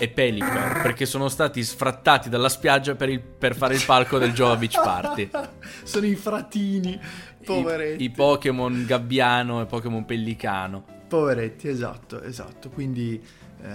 B: e Pelipper, perché sono stati sfrattati dalla spiaggia per, il- per fare il palco del Jova Beach Party. [LAUGHS]
C: Sono i fratini, poveretti.
B: I, i Pokémon Gabbiano e Pokémon Pellicano.
C: Poveretti, esatto, esatto. Quindi, eh,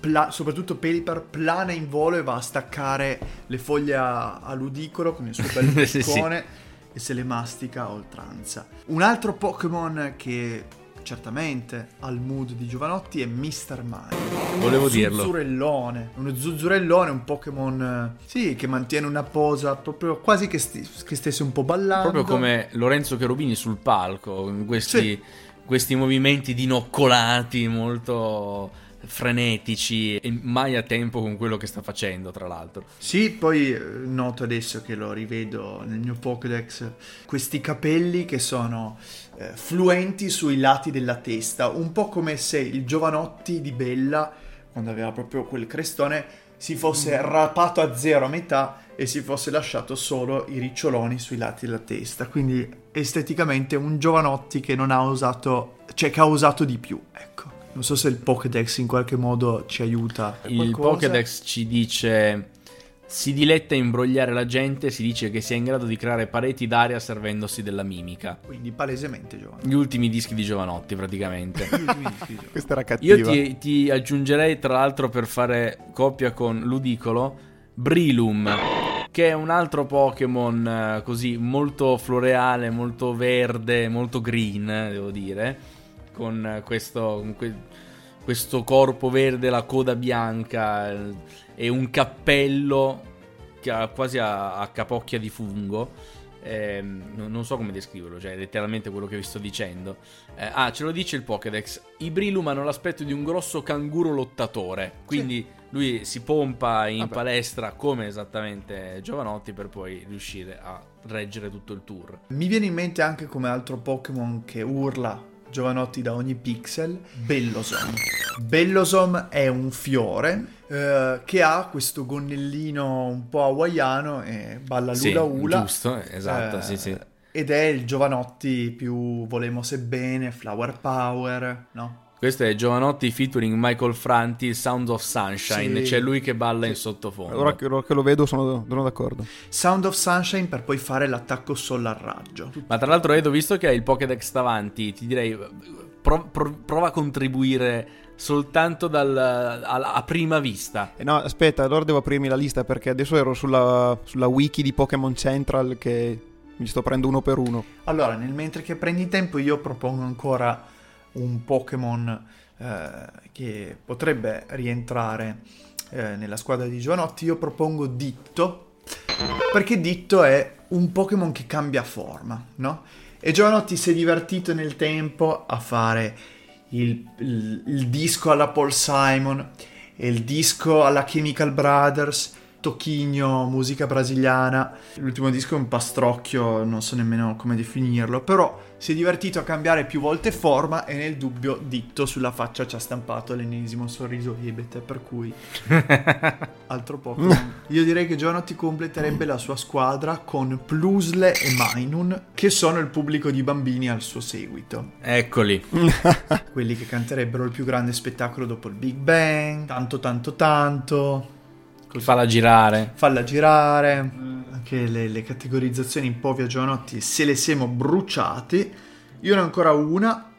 C: pla- soprattutto Pelipper plana in volo e va a staccare le foglie a, a ludicolo con il suo bel [LAUGHS]
B: Sì, sì.
C: boccone e se le mastica a oltranza. Un altro Pokémon che certamente ha il mood di Giovanotti è Mr. Mario.
B: Volevo dirlo.
C: Zuzzurellone. Uno zuzzurellone, un Pokémon, eh, sì, che mantiene una posa proprio quasi che, sti- che stesse un po' ballando.
B: Proprio come Lorenzo Cherubini sul palco, in questi,
C: Sì.
B: Questi movimenti dinoccolati molto frenetici e mai a tempo con quello che sta facendo, tra l'altro.
C: Sì, poi eh, noto adesso che lo rivedo nel mio Pokédex, questi capelli che sono eh, fluenti sui lati della testa, un po' come se il giovanotti di Bella, quando aveva proprio quel crestone, si fosse rapato a zero a metà e si fosse lasciato solo i riccioloni sui lati della testa. Quindi esteticamente un giovanotti che non ha usato, cioè che ha usato di più, ecco. Non so se il Pokédex in qualche modo ci aiuta.
B: Il
C: Qualcosa.
B: Pokédex ci dice si diletta a imbrogliare la gente, si dice che sia in grado di creare pareti d'aria servendosi della mimica.
C: Quindi palesemente giovanotti.
B: Gli ultimi dischi di Giovanotti, praticamente.
A: Questa era cattiva.
B: Io ti, ti aggiungerei, tra l'altro, per fare coppia con Ludicolo, Brilum, che è un altro Pokémon eh, così molto floreale, molto verde, molto green, devo dire, con eh, questo, con que- questo corpo verde, la coda bianca eh, e un cappello che ha quasi a, a capocchia di fungo. Ehm, non, so come descriverlo, cioè è letteralmente quello che vi sto dicendo. Eh, ah, ce lo dice il Pokédex. I Brilum hanno l'aspetto di un grosso canguro lottatore. Quindi lui si pompa in
A: Vabbè.
B: palestra come esattamente Giovanotti per poi riuscire a reggere tutto il tour.
C: Mi viene in mente anche come altro Pokémon che urla Giovanotti da ogni pixel, Bellosom. Bellosom è un fiore eh, che ha questo gonnellino un po' hawaiano e balla
B: Sì,
C: lula ula.
B: giusto, esatto,
C: Eh,
B: sì, sì.
C: Ed è il Giovanotti più volemo sebbene, flower power, no?
B: Questo è Giovanotti featuring Michael Franti, Sound of Sunshine.
C: Sì.
B: C'è lui che balla in sottofondo.
A: Ora che, ora che lo vedo sono, sono d'accordo.
C: Sound of Sunshine per poi fare l'attacco solar raggio.
B: Ma tra l'altro, Edo, visto che hai il Pokédex davanti, ti direi pro- pro- prova a contribuire soltanto dal, a, a prima vista.
A: Eh no, aspetta, allora devo aprirmi la lista perché adesso ero sulla, sulla wiki di Pokémon Central che mi sto prendendo uno per uno.
C: Allora, nel mentre che prendi tempo, io propongo ancora un Pokémon eh, che potrebbe rientrare eh, nella squadra di Giovanotti. Io propongo Ditto, perché Ditto è un Pokémon che cambia forma, no? E Giovanotti si è divertito nel tempo a fare il, il- il disco alla Paul Simon il disco alla Chemical Brothers, tocchigno, musica brasiliana. L'ultimo disco è un pastrocchio, non so nemmeno come definirlo, però si è divertito a cambiare più volte forma e nel dubbio ditto sulla faccia ci ha stampato l'ennesimo sorriso ebete, per cui [LAUGHS] altro Pokémon. Io direi che Giovanotti completerebbe la sua squadra con Plusle e Mainun, che sono il pubblico di bambini al suo seguito.
B: Eccoli. [LAUGHS]
C: Quelli che canterebbero il più grande spettacolo dopo il Big Bang, tanto tanto tanto. Così.
B: Falla girare.
C: Falla girare. Anche le, le categorizzazioni un po' via Giovanotti se le siamo bruciati. Io ne ho ancora una,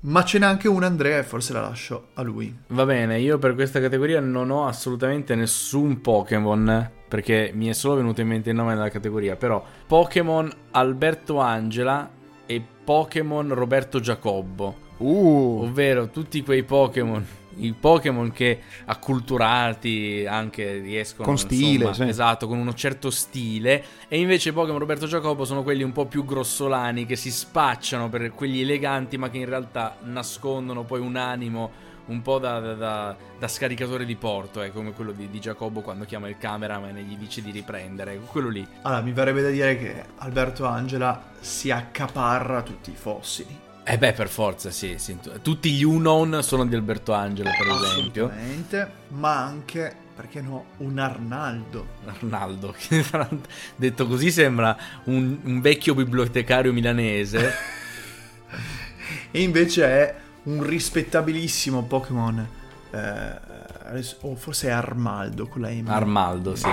C: ma ce n'è anche una Andrea e forse la lascio a lui.
B: Va bene, io per questa categoria non ho assolutamente nessun Pokémon. Perché mi è solo venuto in mente il nome della categoria. Però Pokémon Alberto Angela e Pokémon Roberto Giacobbo.
A: Uh,
B: Ovvero tutti quei Pokémon, i Pokémon che acculturati anche riescono
A: Con stile,
B: insomma,
A: sì.
B: esatto, con uno certo stile. E invece i Pokémon Roberto Giacobbo sono quelli un po' più grossolani che si spacciano per quelli eleganti, ma che in realtà nascondono poi un animo un po' da, da- da- da scaricatore di porto, eh, come quello di, di Giacobbo quando chiama il cameraman e gli dice di riprendere. Quello lì.
C: Allora, mi verrebbe da dire che Alberto Angela si accaparra tutti i fossili.
B: Eh beh, per forza, sì, sì. Tutti gli Unknown sono di Alberto Angelo, per esempio.
C: Assolutamente. Ma anche, perché no, un Arnaldo.
B: Arnaldo, [LAUGHS] che detto così sembra un, un vecchio bibliotecario milanese. [LAUGHS]
C: E invece è un rispettabilissimo Pokémon. eh, o forse è Armaldo con la M.
B: Armaldo, sì.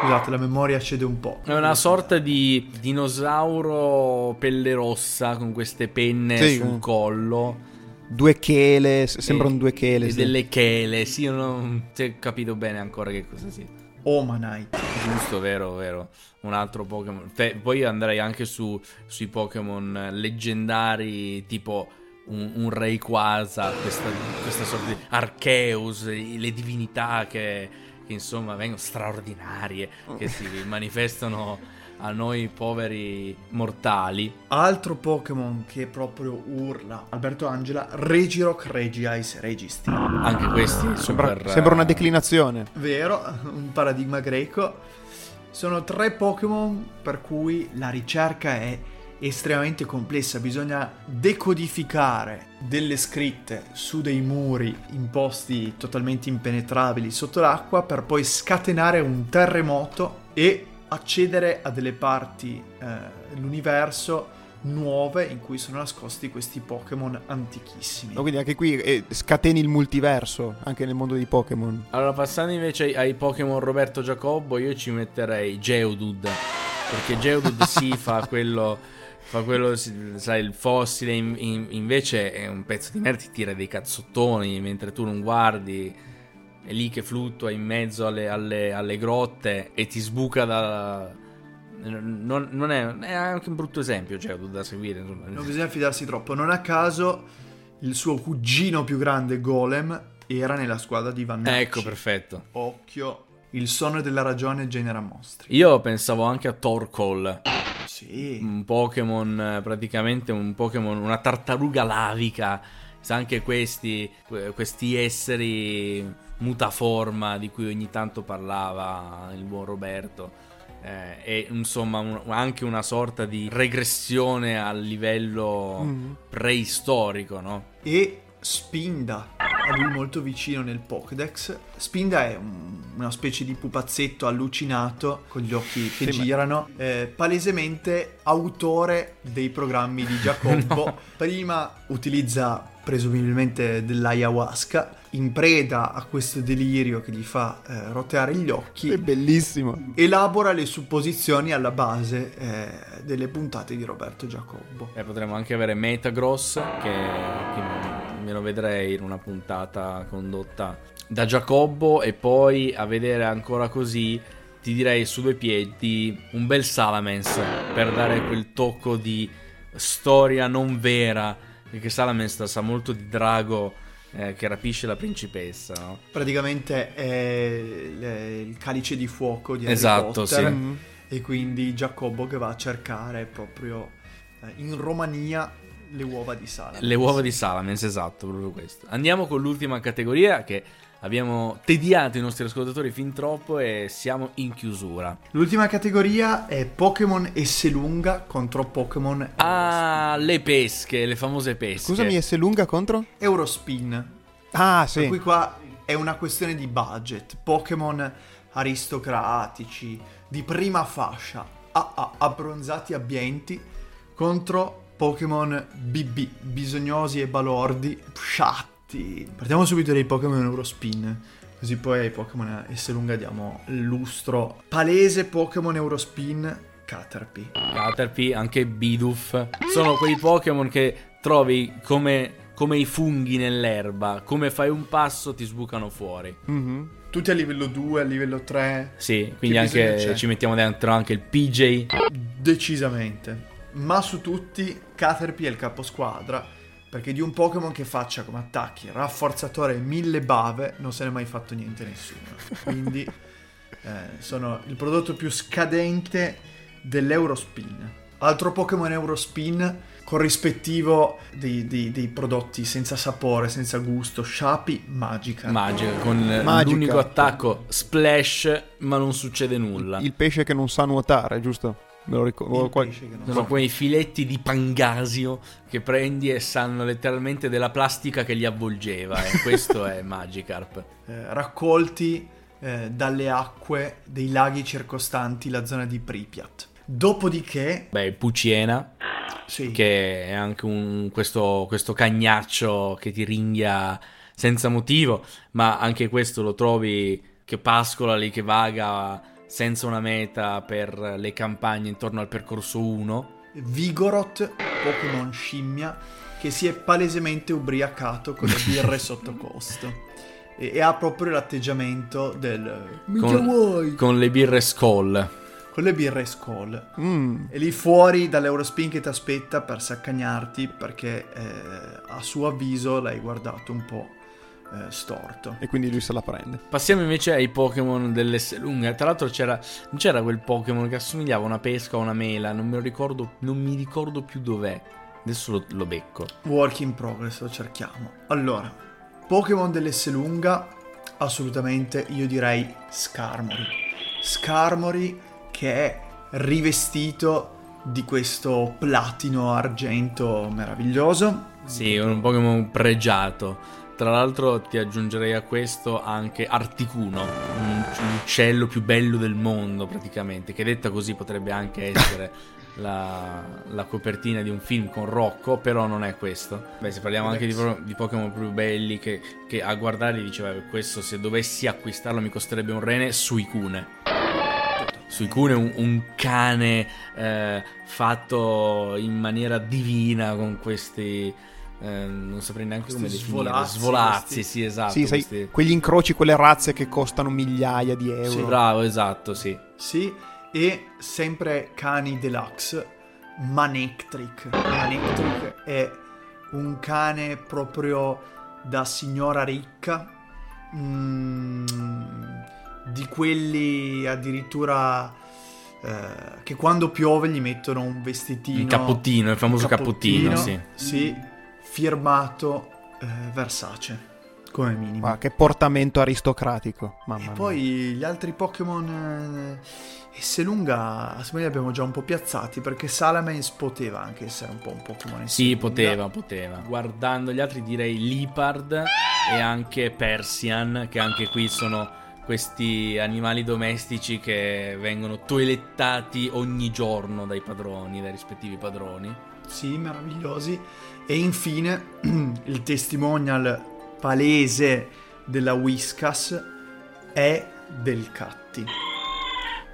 C: Scusate, la memoria cede un po'.
B: È una sorta di dinosauro pelle rossa con queste penne
A: Sì,
B: sul collo.
A: due chele, s- sembra un due chele.
B: E
A: sì.
B: delle chele, sì, io non si è capito bene ancora che cosa sia.
C: Omanite.
B: Giusto, vero, vero. Un altro Pokémon. Poi andrei anche su, sui Pokémon leggendari tipo un, un Rayquaza, questa, questa sorta di Arceus, le divinità che, che, insomma vengono straordinarie, che si manifestano a noi poveri mortali.
C: Altro Pokémon che proprio urla. Alberto Angela, Regirock, Regice, Registi.
B: Anche questi
A: Sembra,
B: super...
A: sembra una declinazione.
C: Vero, [LAUGHS] un paradigma greco. Sono tre Pokémon per cui la ricerca è estremamente complessa, bisogna decodificare delle scritte su dei muri in posti totalmente impenetrabili sotto l'acqua per poi scatenare un terremoto e accedere a delle parti eh, dell'universo nuove in cui sono nascosti questi Pokémon antichissimi.
A: No, quindi anche qui eh, scateni il multiverso, anche nel mondo di Pokémon.
B: Allora, passando invece ai, Pokémon Roberto Giacobbo, io ci metterei Geodude. Perché Geodude [LAUGHS] sì fa quello. Fa quello, sai, il fossile. in- in- invece è un pezzo di merda, ti tira dei cazzottoni mentre tu non guardi. È lì che fluttua in mezzo alle, alle- alle grotte e ti sbuca da. Non, non è, è anche un brutto esempio, Geodude, da seguire. Insomma.
C: Non bisogna fidarsi troppo. Non a caso il suo cugino più grande, Golem, era nella squadra di Van
B: Ecco, perfetto.
C: Occhio. Il sonno della ragione genera mostri.
B: Io pensavo anche a Torkoal.
C: Sì.
B: un Pokémon praticamente un Pokémon una tartaruga lavica sa anche questi que- questi esseri mutaforma di cui ogni tanto parlava il buon Roberto eh, e insomma un- anche una sorta di regressione al livello
A: Mm.
B: preistorico no?
C: E Spinda, a lui molto vicino nel Pokédex. Spinda è un- una specie di pupazzetto allucinato con gli occhi che
A: Sì, ma-
C: girano, eh, palesemente autore dei programmi di Giacobbo. [LAUGHS] Prima utilizza presumibilmente dell'ayahuasca, in preda a questo delirio che gli fa eh, roteare gli occhi.
A: È bellissimo.
C: elabora le supposizioni alla base eh, delle puntate di Roberto Giacobbo.
B: e potremmo anche avere Metagross che, che me lo vedrei in una puntata condotta da Giacobbo e poi a vedere ancora così ti direi su due piedi un bel Salamence per dare quel tocco di storia non vera perché Salamence sa molto di Drago eh, che rapisce la principessa no?
C: Praticamente è il, calice di fuoco di Harry
B: Esatto,
C: Potter
B: sì.
C: E quindi Giacobbo che va a cercare proprio eh, in Romania le uova di Salamence.
B: Le uova di Salamence, esatto, proprio questo. Andiamo con l'ultima categoria che abbiamo tediato i nostri ascoltatori fin troppo e siamo in chiusura.
C: L'ultima categoria è Pokémon Esselunga contro Pokémon
B: Ah, le pesche, le famose pesche.
A: Scusami, S lunga contro?
C: Eurospin.
A: Ah,
C: Per
A: sì.
C: cui qua è una questione di budget. Pokémon aristocratici, di prima fascia, a- a- abbronzati abbienti, contro Pokémon BB, bisognosi e balordi, sciatti. Partiamo subito dai Pokémon Eurospin. Così poi ai Pokémon S lunga diamo lustro. Palese Pokémon Eurospin, Caterpie.
B: Caterpie, anche Bidoof. Sono quei Pokémon che trovi come, come i funghi nell'erba. Come fai un passo ti sbucano fuori.
A: Mhm.
C: Tutti a livello 2, a livello 3,
B: Sì, quindi
C: Che
B: anche ci mettiamo dentro anche il PJ.
C: Decisamente. Ma su tutti Caterpie è il caposquadra. Perché di un Pokémon che faccia come attacchi rafforzatore e mille bave non se ne è mai fatto niente nessuno. Quindi [LAUGHS] eh, sono il prodotto più scadente dell'Eurospin. Altro Pokémon Eurospin corrispettivo dei, dei- dei prodotti senza sapore, senza gusto, Shapi, Magica.
B: Magica, con
A: Magica.
B: l'unico attacco splash, ma non succede nulla.
A: Il pesce che non sa nuotare, giusto? Me lo ricordo.
C: Che non
B: Sono
C: so.
B: quei filetti di pangasio che prendi e sanno letteralmente della plastica che li avvolgeva. E questo è [LAUGHS] Magikarp.
C: eh, raccolti eh, dalle acque dei laghi circostanti la zona di Pripyat. Dopodiché,
B: Beh, Puciena,
C: sì,
B: che è anche un, questo, questo cagnaccio che ti ringhia senza motivo, ma anche questo lo trovi che pascola lì, che vaga senza una meta per le campagne intorno al percorso 1.
C: Vigoroth, Pokémon scimmia, che si è palesemente ubriacato con le birre [LAUGHS] sotto costo. E, e ha proprio l'atteggiamento del...
B: Con-
C: vuoi?
B: Con le birre Skoll.
C: Con le birre Skoll.
A: Mm.
C: E lì fuori dall'Eurospin che ti aspetta per saccagnarti perché eh, a suo avviso l'hai guardato un po' eh, storto.
A: E quindi lui se la prende.
B: Passiamo invece ai Pokémon dell'Esselunga. Tra l'altro c'era, non c'era quel Pokémon che assomigliava a una pesca o una mela, non me lo ricordo, non mi ricordo più dov'è. Adesso lo, lo becco.
C: Work in progress, lo cerchiamo. Allora, Pokémon dell'Esselunga, assolutamente io direi Skarmory. Skarmory che è rivestito di questo platino argento meraviglioso.
B: Sì, è un Pokémon pregiato. Tra l'altro ti aggiungerei a questo anche Articuno, un uccello più bello del mondo praticamente, che detta così potrebbe anche essere [LAUGHS] la, la copertina di un film con Rocco, però non è questo. Beh, se parliamo anche di, di Pokémon più belli che, che a guardare diceva questo se dovessi acquistarlo mi costerebbe un rene, Suicune. Suicune è un, un cane eh, fatto in maniera divina con questi... eh, non saprei neanche come
C: Questi
B: definire.
C: svolazzi,
B: Svolazzi,
C: questi-
B: sì, esatto.
A: sì, sai,
B: questi-
A: quegli incroci, quelle razze che costano migliaia di euro.
C: Sì.
B: Bravo, esatto, sì.
C: Sì, e sempre cani deluxe, Manectric. Manectric è un cane proprio da signora ricca, mm, di quelli addirittura eh, che quando piove gli mettono un vestitino.
B: Il cappottino, il famoso
C: un
B: cappottino, sì.
C: Sì, firmato eh, Versace, come minimo.
A: Ma che portamento aristocratico. Mamma
C: E
A: mia.
C: poi gli altri Pokémon eh, Esselunga, secondo me li abbiamo già un po' piazzati perché Salamence poteva anche essere un po' un Pokémon
B: Sì,
C: Esselunga.
B: poteva, poteva. Guardando gli altri direi Lipard e anche Persian, che anche qui sono questi animali domestici che vengono toilettati ogni giorno dai padroni, dai rispettivi padroni.
C: Sì, meravigliosi. E infine [CLEARS THROAT] il testimonial palese della Whiskas è del Catti.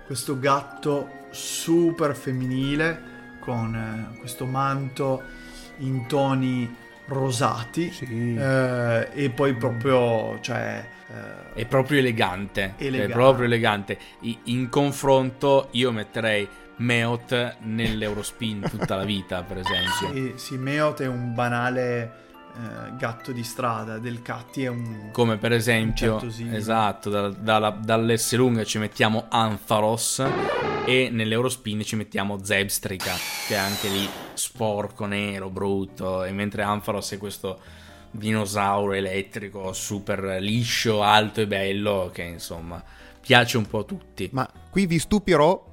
C: Questo gatto super femminile con eh, questo manto in toni rosati.
A: Sì.
C: Eh, e poi proprio, cioè, eh,
B: È proprio elegante.
C: Elegante.
B: È proprio elegante. I- in confronto, io metterei Meot nell'Eurospin tutta la vita, per esempio.
C: sì, sì, Meot è un banale eh, gatto di strada, del Catti è un...
B: Come per esempio, esatto, da- dalla- dall'S-Lunga ci mettiamo Ampharos e nell'Eurospin ci mettiamo Zebstrica, che è anche lì sporco, nero, brutto, e mentre Ampharos è questo dinosauro elettrico super liscio, alto e bello che insomma piace un po' a tutti.
A: Ma qui vi stupirò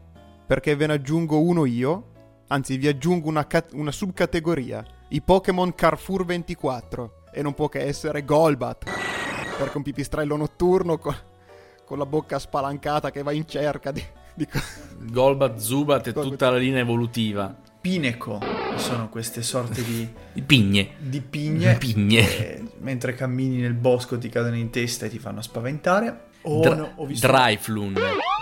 A: perché ve ne aggiungo uno io, anzi vi aggiungo una, cat- una subcategoria, i Pokémon Carrefour 24 e non può che essere Golbat, perché un pipistrello notturno con, con la bocca spalancata che va in cerca di... di co-
B: Golbat, Zubat e
A: Golbat.
B: tutta la linea evolutiva.
C: Pineco sono queste sorte di,
B: I pigne.
C: di pigne,
B: Pigne.
C: che mentre cammini nel bosco ti cadono in testa e ti fanno spaventare. Oh,
B: Dra-
C: no, ho visto
B: Dryflun.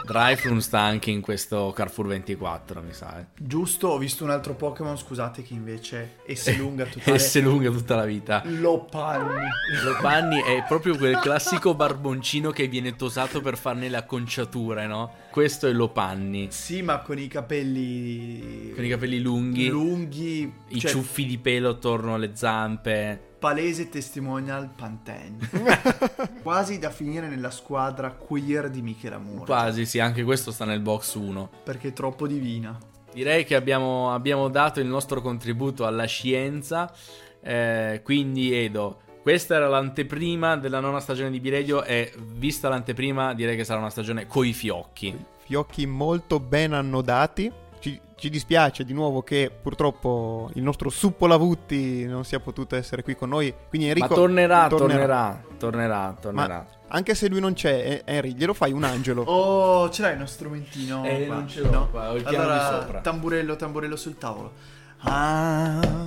B: Dryflun sta anche in questo Carrefour 24, mi sa. eh.
C: giusto, ho visto un altro Pokémon, scusate, che invece S [LAUGHS] lunga totale.
B: E se lunga tutta la vita.
C: Lopanni.
B: Lopanni è proprio quel [LAUGHS] classico barboncino che viene tosato per farne le acconciature, no? Questo è Lopanni.
C: Sì, ma con i capelli
B: Con i capelli lunghi,
C: lunghi,
B: i
C: cioè,
B: ciuffi di pelo attorno alle zampe.
C: Palese testimonial Pantene. [LAUGHS] Quasi da finire nella squadra queer di Michela Mura.
B: Quasi, sì, anche questo sta nel box 1.
C: Perché è troppo divina.
B: Direi che abbiamo, abbiamo dato il nostro contributo alla scienza. eh, quindi, Edo, questa era l'anteprima della nona stagione di B-Radio. E vista l'anteprima, direi che sarà una stagione coi fiocchi.
A: fiocchi molto ben annodati. Ci, dispiace di nuovo che purtroppo il nostro Suppo Lavutti non sia potuto essere qui con noi. Quindi Enrico
B: Ma tornerà, tornerà, tornerà, tornerà.
A: Ma anche se lui non c'è, eh, Henry, glielo fai un angelo. [LAUGHS]
C: Oh, ce l'hai uno strumentino?
B: Eh,
C: qua?
B: non ce l'ho qua, ho il piano
C: allora,
B: di sopra.
C: Tamburello, tamburello sul tavolo. Angelo,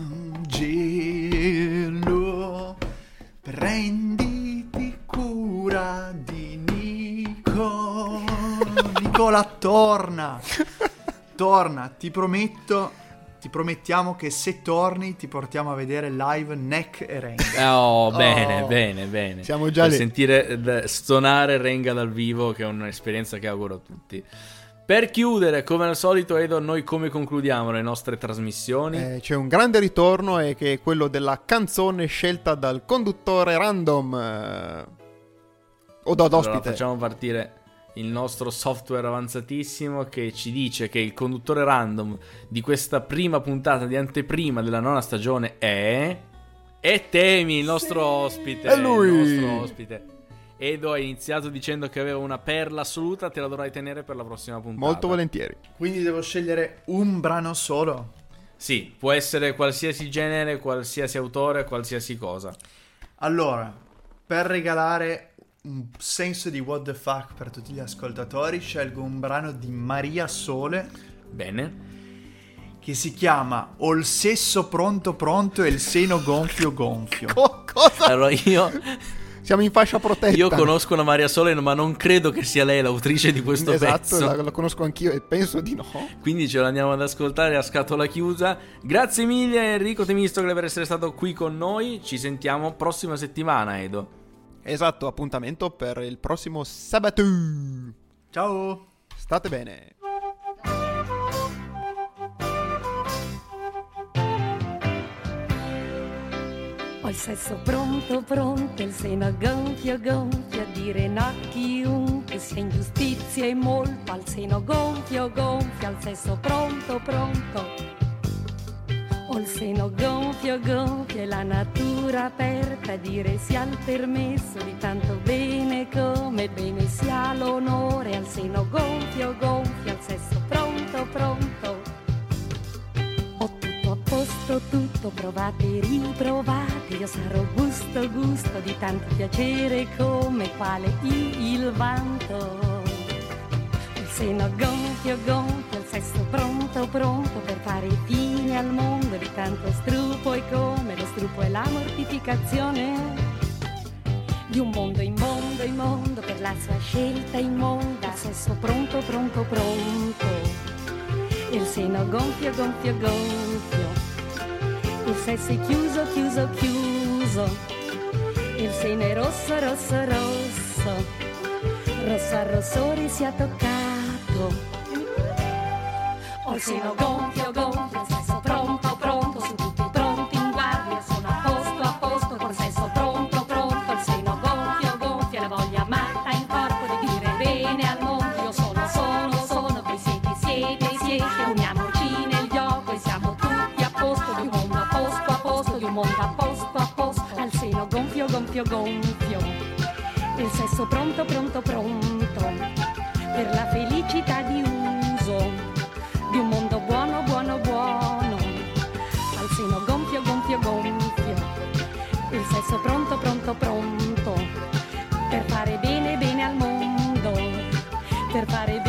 C: prenditi cura di Nico. Nicola, torna. [LAUGHS] Torna, ti prometto. Ti promettiamo che se torni ti portiamo a vedere live Neck e Renga.
B: Oh, bene,
C: Oh.
B: bene, bene.
A: Siamo già
B: per
A: lì.
B: sentire eh, stonare Renga dal vivo, che è un'esperienza che auguro a tutti. Per chiudere, come al solito, Edo, noi come concludiamo le nostre trasmissioni?
A: Eh, c'è un grande ritorno e che è quello della canzone scelta dal conduttore random. eh, o da
B: Allora,
A: ospite.
B: facciamo partire il nostro software avanzatissimo che ci dice che il conduttore random di questa prima puntata di anteprima della nona stagione è. E Temi, il nostro ospite.
A: È lui!
B: Il nostro ospite. Edo ha iniziato dicendo che aveva una perla assoluta, te la dovrai tenere per la prossima puntata.
A: Molto volentieri.
C: Quindi devo scegliere un brano solo.
B: Sì, può essere qualsiasi genere, qualsiasi autore, qualsiasi cosa.
C: Allora, per regalare un senso di what the fuck per tutti gli ascoltatori, scelgo un brano di Maria Sole
B: Bene.
C: che si chiama Ho il sesso pronto pronto e il seno gonfio gonfio.
A: Co- cosa?
B: Allora io,
A: Siamo in fascia protetta.
B: io conosco una Maria Sole, ma non credo che sia lei l'autrice di questo
A: Esatto,
B: pezzo.
A: la, la conosco anch'io e penso di no.
B: Quindi ce l'andiamo ad ascoltare a scatola chiusa. Grazie mille Enrico Temistocle per essere stato qui con noi. Ci sentiamo prossima settimana, Edo.
A: Esatto, appuntamento per il prossimo sabato.
C: Ciao!
A: State bene.
D: Ho il sesso pronto, pronto, il seno gonfio, gonfio, a dire no a chiunque sia ingiustizia e molto, al seno gonfio, gonfio, al sesso pronto, pronto. Ho il seno gonfio, gonfio e la natura aperta dire sia il permesso di tanto bene come bene sia l'onore, al seno gonfio, gonfio, al sesso pronto, pronto. Ho tutto a posto, tutto provate riprovate, io sarò gusto, gusto di tanto piacere come quale il vanto. Seno gonfio, gonfio, il sesso pronto, pronto per fare fine al mondo di tanto strupo e come lo strupo è la mortificazione di un mondo immondo, immondo per la sua scelta immonda, sesso pronto, pronto, pronto. Il seno gonfio, gonfio, gonfio, il sesso è chiuso, chiuso, chiuso, il seno è rosso, rosso, rosso, rosso a rossore si è toccato. Ho il seno gonfio, gonfio, il sesso pronto, pronto, su tutti pronti in guardia, sono a posto, a posto, col sesso pronto, pronto, il seno gonfio, gonfio, la voglia matta in corpo di dire bene al mondo, io sono, sono, sono, voi siete, siete, siete, uniamoci nel gioco e siamo tutti a posto, di un mondo a posto, a posto, di un mondo a posto, a posto, al seno gonfio, gonfio. Il sesso pronto, pronto, pronto. Per la felicità di uso di un mondo buono, buono, buono. Al seno gonfio, gonfio, gonfio. Il sesso pronto, pronto, pronto. Per fare bene, bene al mondo. Per fare bene,